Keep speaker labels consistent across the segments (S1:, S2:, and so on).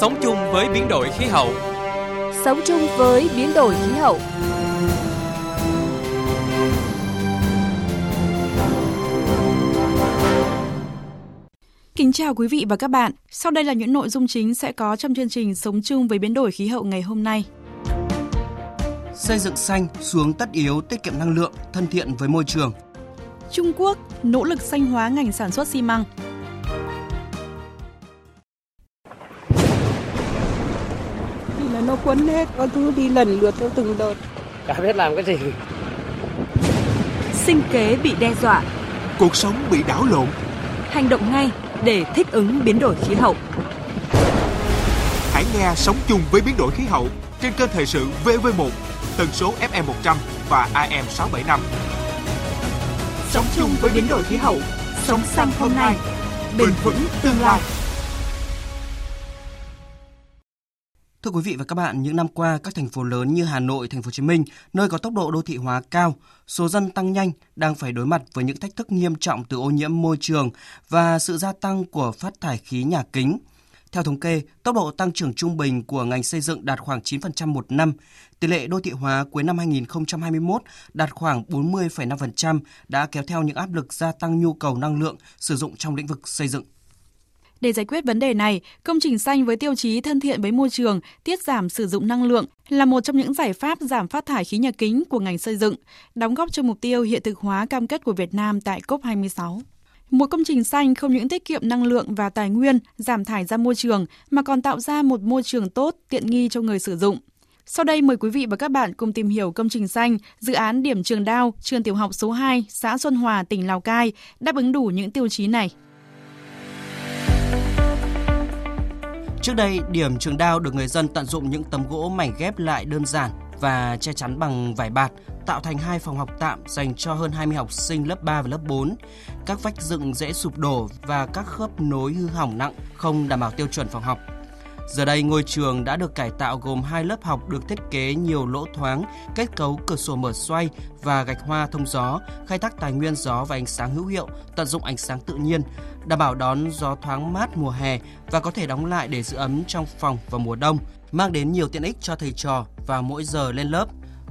S1: Sống chung với biến đổi khí hậu.
S2: Sống chung với biến đổi khí hậu.
S3: Kính chào quý vị và các bạn. Sau đây là những nội dung chính sẽ có trong chương trình Sống chung với biến đổi khí hậu ngày hôm nay.
S4: Xây dựng xanh xuống tất yếu tiết kiệm năng lượng, thân thiện với môi trường.
S3: Trung Quốc nỗ lực xanh hóa ngành sản xuất xi măng.
S5: Quấn hết, có thứ đi lần lượt theo từng đợt.
S6: Chả biết làm cái gì.
S2: Sinh kế bị đe dọa.
S7: Cuộc sống bị đảo lộn.
S2: Hành động ngay để thích ứng biến đổi khí hậu.
S7: Hãy nghe Sống chung với biến đổi khí hậu trên kênh thời sự VV1, tần số FM 100 và AM 675.
S2: Sống chung với biến đổi khí hậu, sống xanh hôm nay, bền vững tương lai.
S4: Thưa quý vị và các bạn, những năm qua, các thành phố lớn như Hà Nội, Thành phố Hồ Chí Minh, nơi có tốc độ đô thị hóa cao, số dân tăng nhanh đang phải đối mặt với những thách thức nghiêm trọng từ ô nhiễm môi trường và sự gia tăng của phát thải khí nhà kính. Theo thống kê, tốc độ tăng trưởng trung bình của ngành xây dựng đạt khoảng 9% một năm. Tỷ lệ đô thị hóa cuối năm 2021 đạt khoảng 40,5% đã kéo theo những áp lực gia tăng nhu cầu năng lượng sử dụng trong lĩnh vực xây dựng.
S3: Để giải quyết vấn đề này, công trình xanh với tiêu chí thân thiện với môi trường, tiết giảm sử dụng năng lượng là một trong những giải pháp giảm phát thải khí nhà kính của ngành xây dựng, đóng góp cho mục tiêu hiện thực hóa cam kết của Việt Nam tại COP26. Một công trình xanh không những tiết kiệm năng lượng và tài nguyên, giảm thải ra môi trường mà còn tạo ra một môi trường tốt, tiện nghi cho người sử dụng. Sau đây mời quý vị và các bạn cùng tìm hiểu công trình xanh, dự án điểm trường đao, trường tiểu học số 2, xã Xuân Hòa, tỉnh Lào Cai đáp ứng đủ những tiêu chí này.
S4: Trước đây, điểm trường đao được người dân tận dụng những tấm gỗ mảnh ghép lại đơn giản và che chắn bằng vải bạt, tạo thành hai phòng học tạm dành cho hơn 20 học sinh lớp 3 và lớp 4. Các vách dựng dễ sụp đổ và các khớp nối hư hỏng nặng không đảm bảo tiêu chuẩn phòng học. Giờ đây, ngôi trường đã được cải tạo gồm hai lớp học được thiết kế nhiều lỗ thoáng, kết cấu cửa sổ mở xoay và gạch hoa thông gió, khai thác tài nguyên gió và ánh sáng hữu hiệu, tận dụng ánh sáng tự nhiên, đảm bảo đón gió thoáng mát mùa hè và có thể đóng lại để giữ ấm trong phòng vào mùa đông, mang đến nhiều tiện ích cho thầy trò và mỗi giờ lên lớp.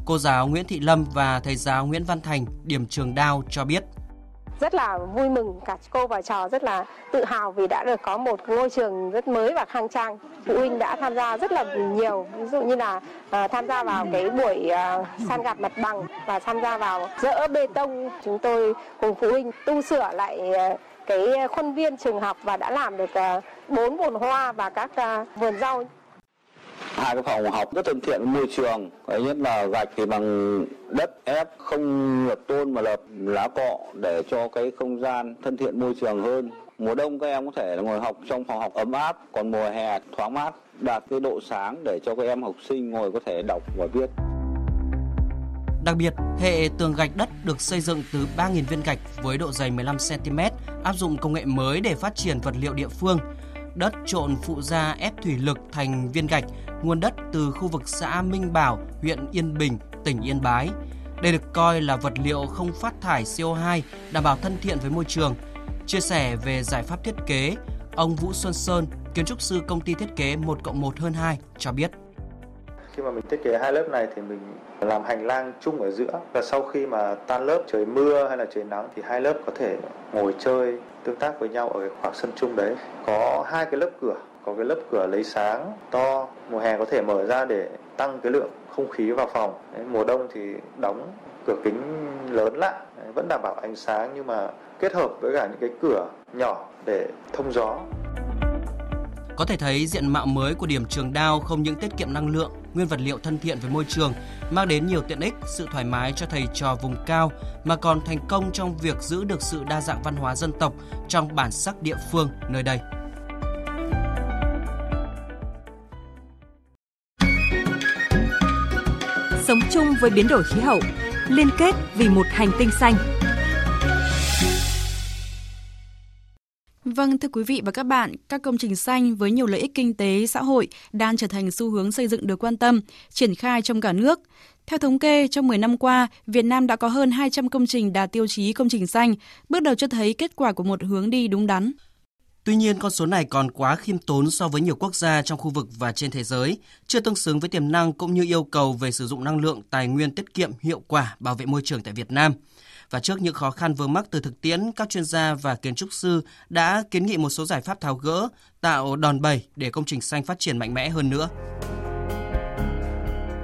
S4: Cô giáo Nguyễn Thị Lâm và thầy giáo Nguyễn Văn Thành, điểm trường đao cho biết
S8: rất là vui mừng cả cô và trò rất là tự hào vì đã được có một ngôi trường rất mới và khang trang. Phụ huynh đã tham gia rất là nhiều ví dụ như là uh, tham gia vào cái buổi uh, san gạt mặt bằng và tham gia vào dỡ bê tông. Chúng tôi cùng phụ huynh tu sửa lại uh, cái khuôn viên trường học và đã làm được bốn uh, vườn hoa và các uh, vườn rau
S9: hai cái phòng học rất thân thiện với môi trường. Đấy nhất là gạch thì bằng đất ép không lập tôn mà lập lá cọ để cho cái không gian thân thiện môi trường hơn. Mùa đông các em có thể ngồi học trong phòng học ấm áp còn mùa hè thoáng mát đạt cái độ sáng để cho các em học sinh ngồi có thể đọc và viết.
S4: Đặc biệt, hệ tường gạch đất được xây dựng từ 3.000 viên gạch với độ dày 15 cm, áp dụng công nghệ mới để phát triển vật liệu địa phương. Đất trộn phụ gia ép thủy lực thành viên gạch, nguồn đất từ khu vực xã Minh Bảo, huyện Yên Bình, tỉnh Yên Bái. Đây được coi là vật liệu không phát thải CO2, đảm bảo thân thiện với môi trường. Chia sẻ về giải pháp thiết kế, ông Vũ Xuân Sơn, kiến trúc sư công ty thiết kế 1 cộng 1 hơn 2 cho biết.
S10: Khi mà mình thiết kế hai lớp này thì mình làm hành lang chung ở giữa và sau khi mà tan lớp trời mưa hay là trời nắng thì hai lớp có thể ngồi chơi tương tác với nhau ở khoảng sân chung đấy có hai cái lớp cửa có cái lớp cửa lấy sáng to mùa hè có thể mở ra để tăng cái lượng không khí vào phòng mùa đông thì đóng cửa kính lớn lại vẫn đảm bảo ánh sáng nhưng mà kết hợp với cả những cái cửa nhỏ để thông gió
S4: có thể thấy diện mạo mới của điểm trường đao không những tiết kiệm năng lượng, nguyên vật liệu thân thiện với môi trường, mang đến nhiều tiện ích, sự thoải mái cho thầy trò vùng cao, mà còn thành công trong việc giữ được sự đa dạng văn hóa dân tộc trong bản sắc địa phương nơi đây.
S2: Sống chung với biến đổi khí hậu, liên kết vì một hành tinh xanh.
S3: Vâng, thưa quý vị và các bạn, các công trình xanh với nhiều lợi ích kinh tế, xã hội đang trở thành xu hướng xây dựng được quan tâm, triển khai trong cả nước. Theo thống kê, trong 10 năm qua, Việt Nam đã có hơn 200 công trình đạt tiêu chí công trình xanh, bước đầu cho thấy kết quả của một hướng đi đúng đắn.
S4: Tuy nhiên, con số này còn quá khiêm tốn so với nhiều quốc gia trong khu vực và trên thế giới, chưa tương xứng với tiềm năng cũng như yêu cầu về sử dụng năng lượng, tài nguyên tiết kiệm, hiệu quả, bảo vệ môi trường tại Việt Nam. Và trước những khó khăn vướng mắc từ thực tiễn, các chuyên gia và kiến trúc sư đã kiến nghị một số giải pháp tháo gỡ, tạo đòn bẩy để công trình xanh phát triển mạnh mẽ hơn nữa.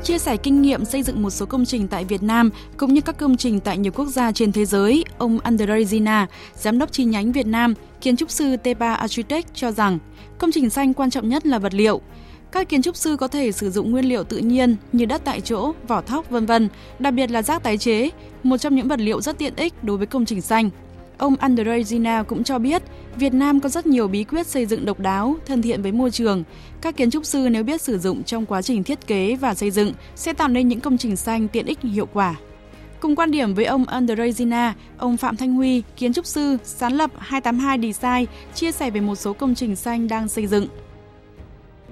S3: Chia sẻ kinh nghiệm xây dựng một số công trình tại Việt Nam cũng như các công trình tại nhiều quốc gia trên thế giới, ông Andrei Zina, giám đốc chi nhánh Việt Nam, kiến trúc sư Tepa Architect cho rằng công trình xanh quan trọng nhất là vật liệu. Các kiến trúc sư có thể sử dụng nguyên liệu tự nhiên như đất tại chỗ, vỏ thóc vân vân, đặc biệt là rác tái chế, một trong những vật liệu rất tiện ích đối với công trình xanh. Ông Andrei Zina cũng cho biết, Việt Nam có rất nhiều bí quyết xây dựng độc đáo, thân thiện với môi trường. Các kiến trúc sư nếu biết sử dụng trong quá trình thiết kế và xây dựng sẽ tạo nên những công trình xanh tiện ích hiệu quả. Cùng quan điểm với ông Andrei Zina, ông Phạm Thanh Huy, kiến trúc sư, sáng lập 282 Design, chia sẻ về một số công trình xanh đang xây dựng.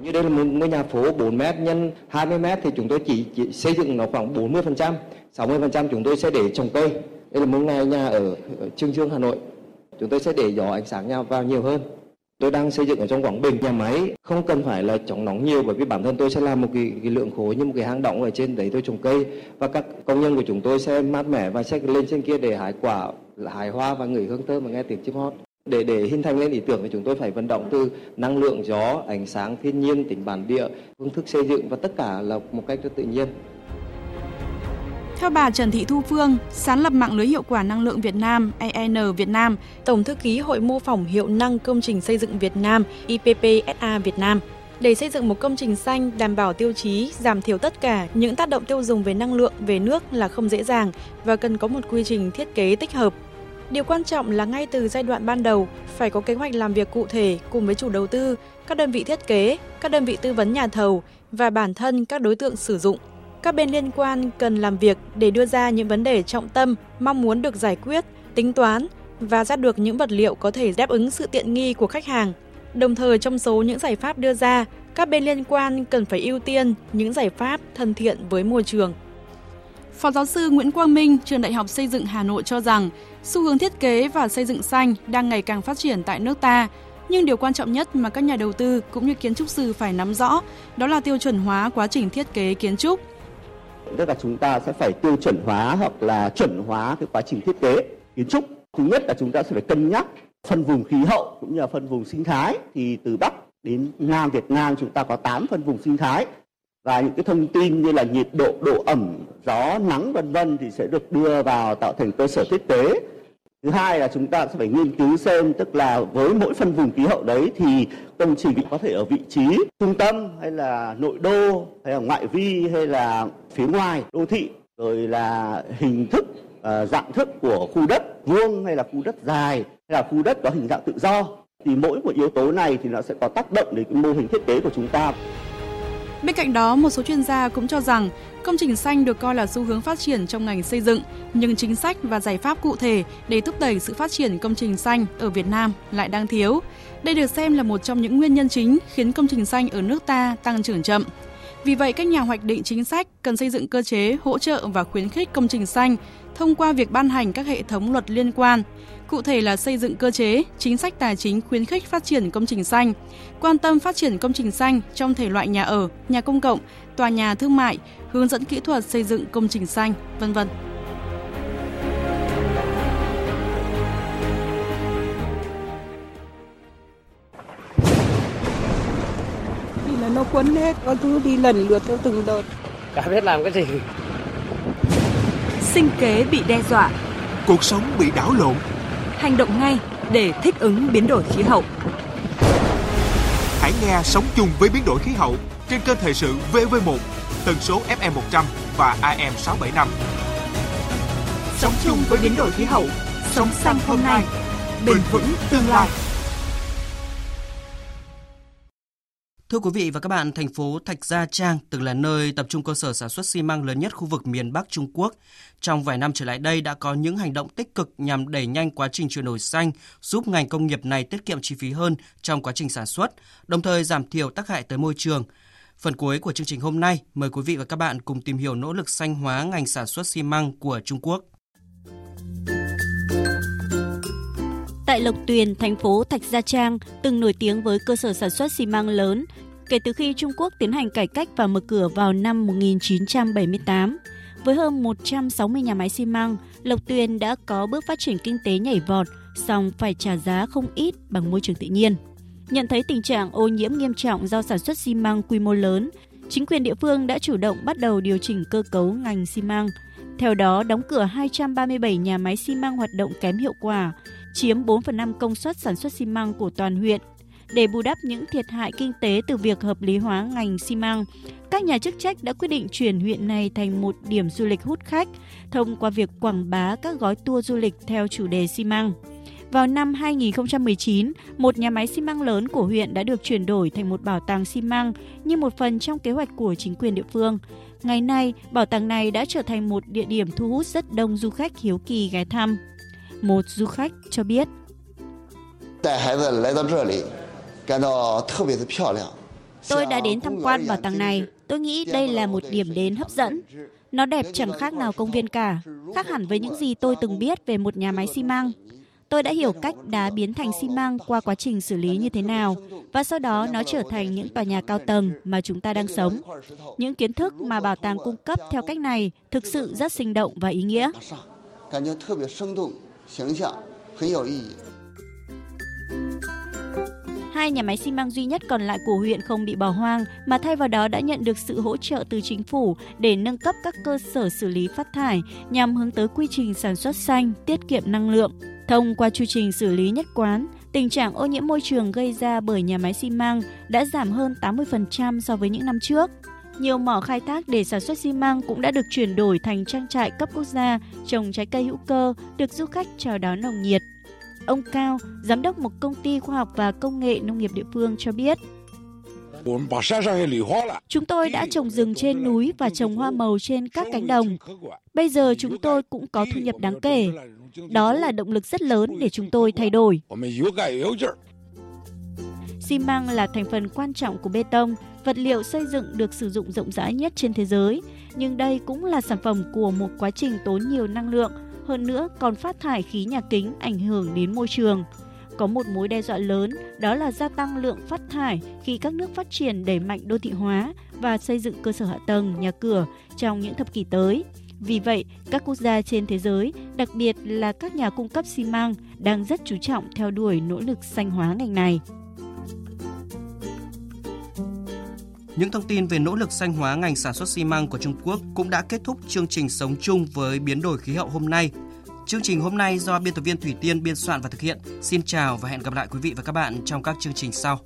S6: Như đây là một ngôi nhà phố 4 m nhân 20 m thì chúng tôi chỉ, chỉ xây dựng nó khoảng 40%, 60% chúng tôi sẽ để trồng cây. Đây là một ngày nhà ở, Trương Dương, Hà Nội. Chúng tôi sẽ để gió ánh sáng nhau vào nhiều hơn. Tôi đang xây dựng ở trong Quảng Bình, nhà máy không cần phải là chống nóng nhiều bởi vì bản thân tôi sẽ làm một cái, cái lượng khối như một cái hang động ở trên đấy tôi trồng cây và các công nhân của chúng tôi sẽ mát mẻ và sẽ lên trên kia để hái quả, hái hoa và ngửi hương thơm và nghe tiếng chim hót. Để để hình thành lên ý tưởng thì chúng tôi phải vận động từ năng lượng gió, ánh sáng thiên nhiên, tính bản địa, phương thức xây dựng và tất cả là một cách rất tự nhiên.
S3: Theo bà Trần Thị Thu Phương, sáng lập mạng lưới hiệu quả năng lượng Việt Nam EN Việt Nam, Tổng thư ký Hội mô phỏng hiệu năng công trình xây dựng Việt Nam IPPSA Việt Nam, để xây dựng một công trình xanh đảm bảo tiêu chí giảm thiểu tất cả những tác động tiêu dùng về năng lượng, về nước là không dễ dàng và cần có một quy trình thiết kế tích hợp. Điều quan trọng là ngay từ giai đoạn ban đầu phải có kế hoạch làm việc cụ thể cùng với chủ đầu tư, các đơn vị thiết kế, các đơn vị tư vấn nhà thầu và bản thân các đối tượng sử dụng các bên liên quan cần làm việc để đưa ra những vấn đề trọng tâm mong muốn được giải quyết, tính toán và ra được những vật liệu có thể đáp ứng sự tiện nghi của khách hàng. Đồng thời trong số những giải pháp đưa ra, các bên liên quan cần phải ưu tiên những giải pháp thân thiện với môi trường. Phó giáo sư Nguyễn Quang Minh, trường Đại học Xây dựng Hà Nội cho rằng, xu hướng thiết kế và xây dựng xanh đang ngày càng phát triển tại nước ta, nhưng điều quan trọng nhất mà các nhà đầu tư cũng như kiến trúc sư phải nắm rõ đó là tiêu chuẩn hóa quá trình thiết kế kiến trúc
S11: tức là chúng ta sẽ phải tiêu chuẩn hóa hoặc là chuẩn hóa cái quá trình thiết kế, kiến trúc. Thứ nhất là chúng ta sẽ phải cân nhắc phân vùng khí hậu cũng như là phân vùng sinh thái. Thì từ bắc đến nam, việt nam chúng ta có 8 phân vùng sinh thái. Và những cái thông tin như là nhiệt độ độ ẩm, gió, nắng, vân vân thì sẽ được đưa vào tạo thành cơ sở thiết kế thứ hai là chúng ta sẽ phải nghiên cứu xem tức là với mỗi phân vùng khí hậu đấy thì công trình có thể ở vị trí trung tâm hay là nội đô hay là ngoại vi hay là phía ngoài đô thị rồi là hình thức à, dạng thức của khu đất vuông hay là khu đất dài hay là khu đất có hình dạng tự do. Thì mỗi một yếu tố này thì nó sẽ có tác động đến cái mô hình thiết kế của chúng ta.
S3: Bên cạnh đó, một số chuyên gia cũng cho rằng công trình xanh được coi là xu hướng phát triển trong ngành xây dựng, nhưng chính sách và giải pháp cụ thể để thúc đẩy sự phát triển công trình xanh ở Việt Nam lại đang thiếu. Đây được xem là một trong những nguyên nhân chính khiến công trình xanh ở nước ta tăng trưởng chậm. Vì vậy, các nhà hoạch định chính sách cần xây dựng cơ chế hỗ trợ và khuyến khích công trình xanh thông qua việc ban hành các hệ thống luật liên quan, cụ thể là xây dựng cơ chế, chính sách tài chính khuyến khích phát triển công trình xanh, quan tâm phát triển công trình xanh trong thể loại nhà ở, nhà công cộng, tòa nhà thương mại, hướng dẫn kỹ thuật xây dựng công trình xanh, vân vân.
S5: Nó quấn hết, con cứ đi lần lượt theo từng đợt.
S12: Chả biết làm cái gì.
S2: Sinh kế bị đe dọa.
S7: Cuộc sống bị đảo lộn.
S2: Hành động ngay để thích ứng biến đổi khí hậu.
S7: Hãy nghe Sống chung với biến đổi khí hậu trên kênh thời sự VV1, tần số FM 100 và AM 675.
S2: Sống chung với biến đổi khí hậu, sống xanh hôm nay, bền vững tương lai.
S4: Thưa quý vị và các bạn, thành phố Thạch Gia Trang từng là nơi tập trung cơ sở sản xuất xi măng lớn nhất khu vực miền Bắc Trung Quốc. Trong vài năm trở lại đây đã có những hành động tích cực nhằm đẩy nhanh quá trình chuyển đổi xanh, giúp ngành công nghiệp này tiết kiệm chi phí hơn trong quá trình sản xuất, đồng thời giảm thiểu tác hại tới môi trường. Phần cuối của chương trình hôm nay, mời quý vị và các bạn cùng tìm hiểu nỗ lực xanh hóa ngành sản xuất xi măng của Trung Quốc.
S12: Tại Lộc Tuyền, thành phố Thạch Gia Trang, từng nổi tiếng với cơ sở sản xuất xi măng lớn, kể từ khi Trung Quốc tiến hành cải cách và mở cửa vào năm 1978. Với hơn 160 nhà máy xi măng, Lộc Tuyền đã có bước phát triển kinh tế nhảy vọt, song phải trả giá không ít bằng môi trường tự nhiên. Nhận thấy tình trạng ô nhiễm nghiêm trọng do sản xuất xi măng quy mô lớn, chính quyền địa phương đã chủ động bắt đầu điều chỉnh cơ cấu ngành xi măng. Theo đó, đóng cửa 237 nhà máy xi măng hoạt động kém hiệu quả, chiếm 4 phần 5 công suất sản xuất xi măng của toàn huyện. Để bù đắp những thiệt hại kinh tế từ việc hợp lý hóa ngành xi măng, các nhà chức trách đã quyết định chuyển huyện này thành một điểm du lịch hút khách thông qua việc quảng bá các gói tour du lịch theo chủ đề xi măng. Vào năm 2019, một nhà máy xi măng lớn của huyện đã được chuyển đổi thành một bảo tàng xi măng như một phần trong kế hoạch của chính quyền địa phương. Ngày nay, bảo tàng này đã trở thành một địa điểm thu hút rất đông du khách hiếu kỳ ghé thăm. Một du khách cho biết. Tôi đã đến tham quan bảo tàng này. Tôi nghĩ đây là một điểm đến hấp dẫn. Nó đẹp chẳng khác nào công viên cả, khác hẳn với những gì tôi từng biết về một nhà máy xi măng. Tôi đã hiểu cách đá biến thành xi măng qua quá trình xử lý như thế nào và sau đó nó trở thành những tòa nhà cao tầng mà chúng ta đang sống. Những kiến thức mà bảo tàng cung cấp theo cách này thực sự rất sinh động và ý nghĩa. Hai nhà máy xi măng duy nhất còn lại của huyện không bị bỏ hoang mà thay vào đó đã nhận được sự hỗ trợ từ chính phủ để nâng cấp các cơ sở xử lý phát thải nhằm hướng tới quy trình sản xuất xanh, tiết kiệm năng lượng. Thông qua chu trình xử lý nhất quán, tình trạng ô nhiễm môi trường gây ra bởi nhà máy xi măng đã giảm hơn 80% so với những năm trước. Nhiều mỏ khai thác để sản xuất xi măng cũng đã được chuyển đổi thành trang trại cấp quốc gia trồng trái cây hữu cơ, được du khách chào đón nồng nhiệt. Ông Cao, giám đốc một công ty khoa học và công nghệ nông nghiệp địa phương cho biết, Chúng tôi đã trồng rừng trên núi và trồng hoa màu trên các cánh đồng. Bây giờ chúng tôi cũng có thu nhập đáng kể. Đó là động lực rất lớn để chúng tôi thay đổi. Xi măng là thành phần quan trọng của bê tông, vật liệu xây dựng được sử dụng rộng rãi nhất trên thế giới, nhưng đây cũng là sản phẩm của một quá trình tốn nhiều năng lượng, hơn nữa còn phát thải khí nhà kính ảnh hưởng đến môi trường. Có một mối đe dọa lớn đó là gia tăng lượng phát thải khi các nước phát triển đẩy mạnh đô thị hóa và xây dựng cơ sở hạ tầng, nhà cửa trong những thập kỷ tới. Vì vậy, các quốc gia trên thế giới, đặc biệt là các nhà cung cấp xi măng, đang rất chú trọng theo đuổi nỗ lực xanh hóa ngành này.
S4: Những thông tin về nỗ lực xanh hóa ngành sản xuất xi măng của Trung Quốc cũng đã kết thúc chương trình Sống chung với biến đổi khí hậu hôm nay. Chương trình hôm nay do biên tập viên Thủy Tiên biên soạn và thực hiện. Xin chào và hẹn gặp lại quý vị và các bạn trong các chương trình sau.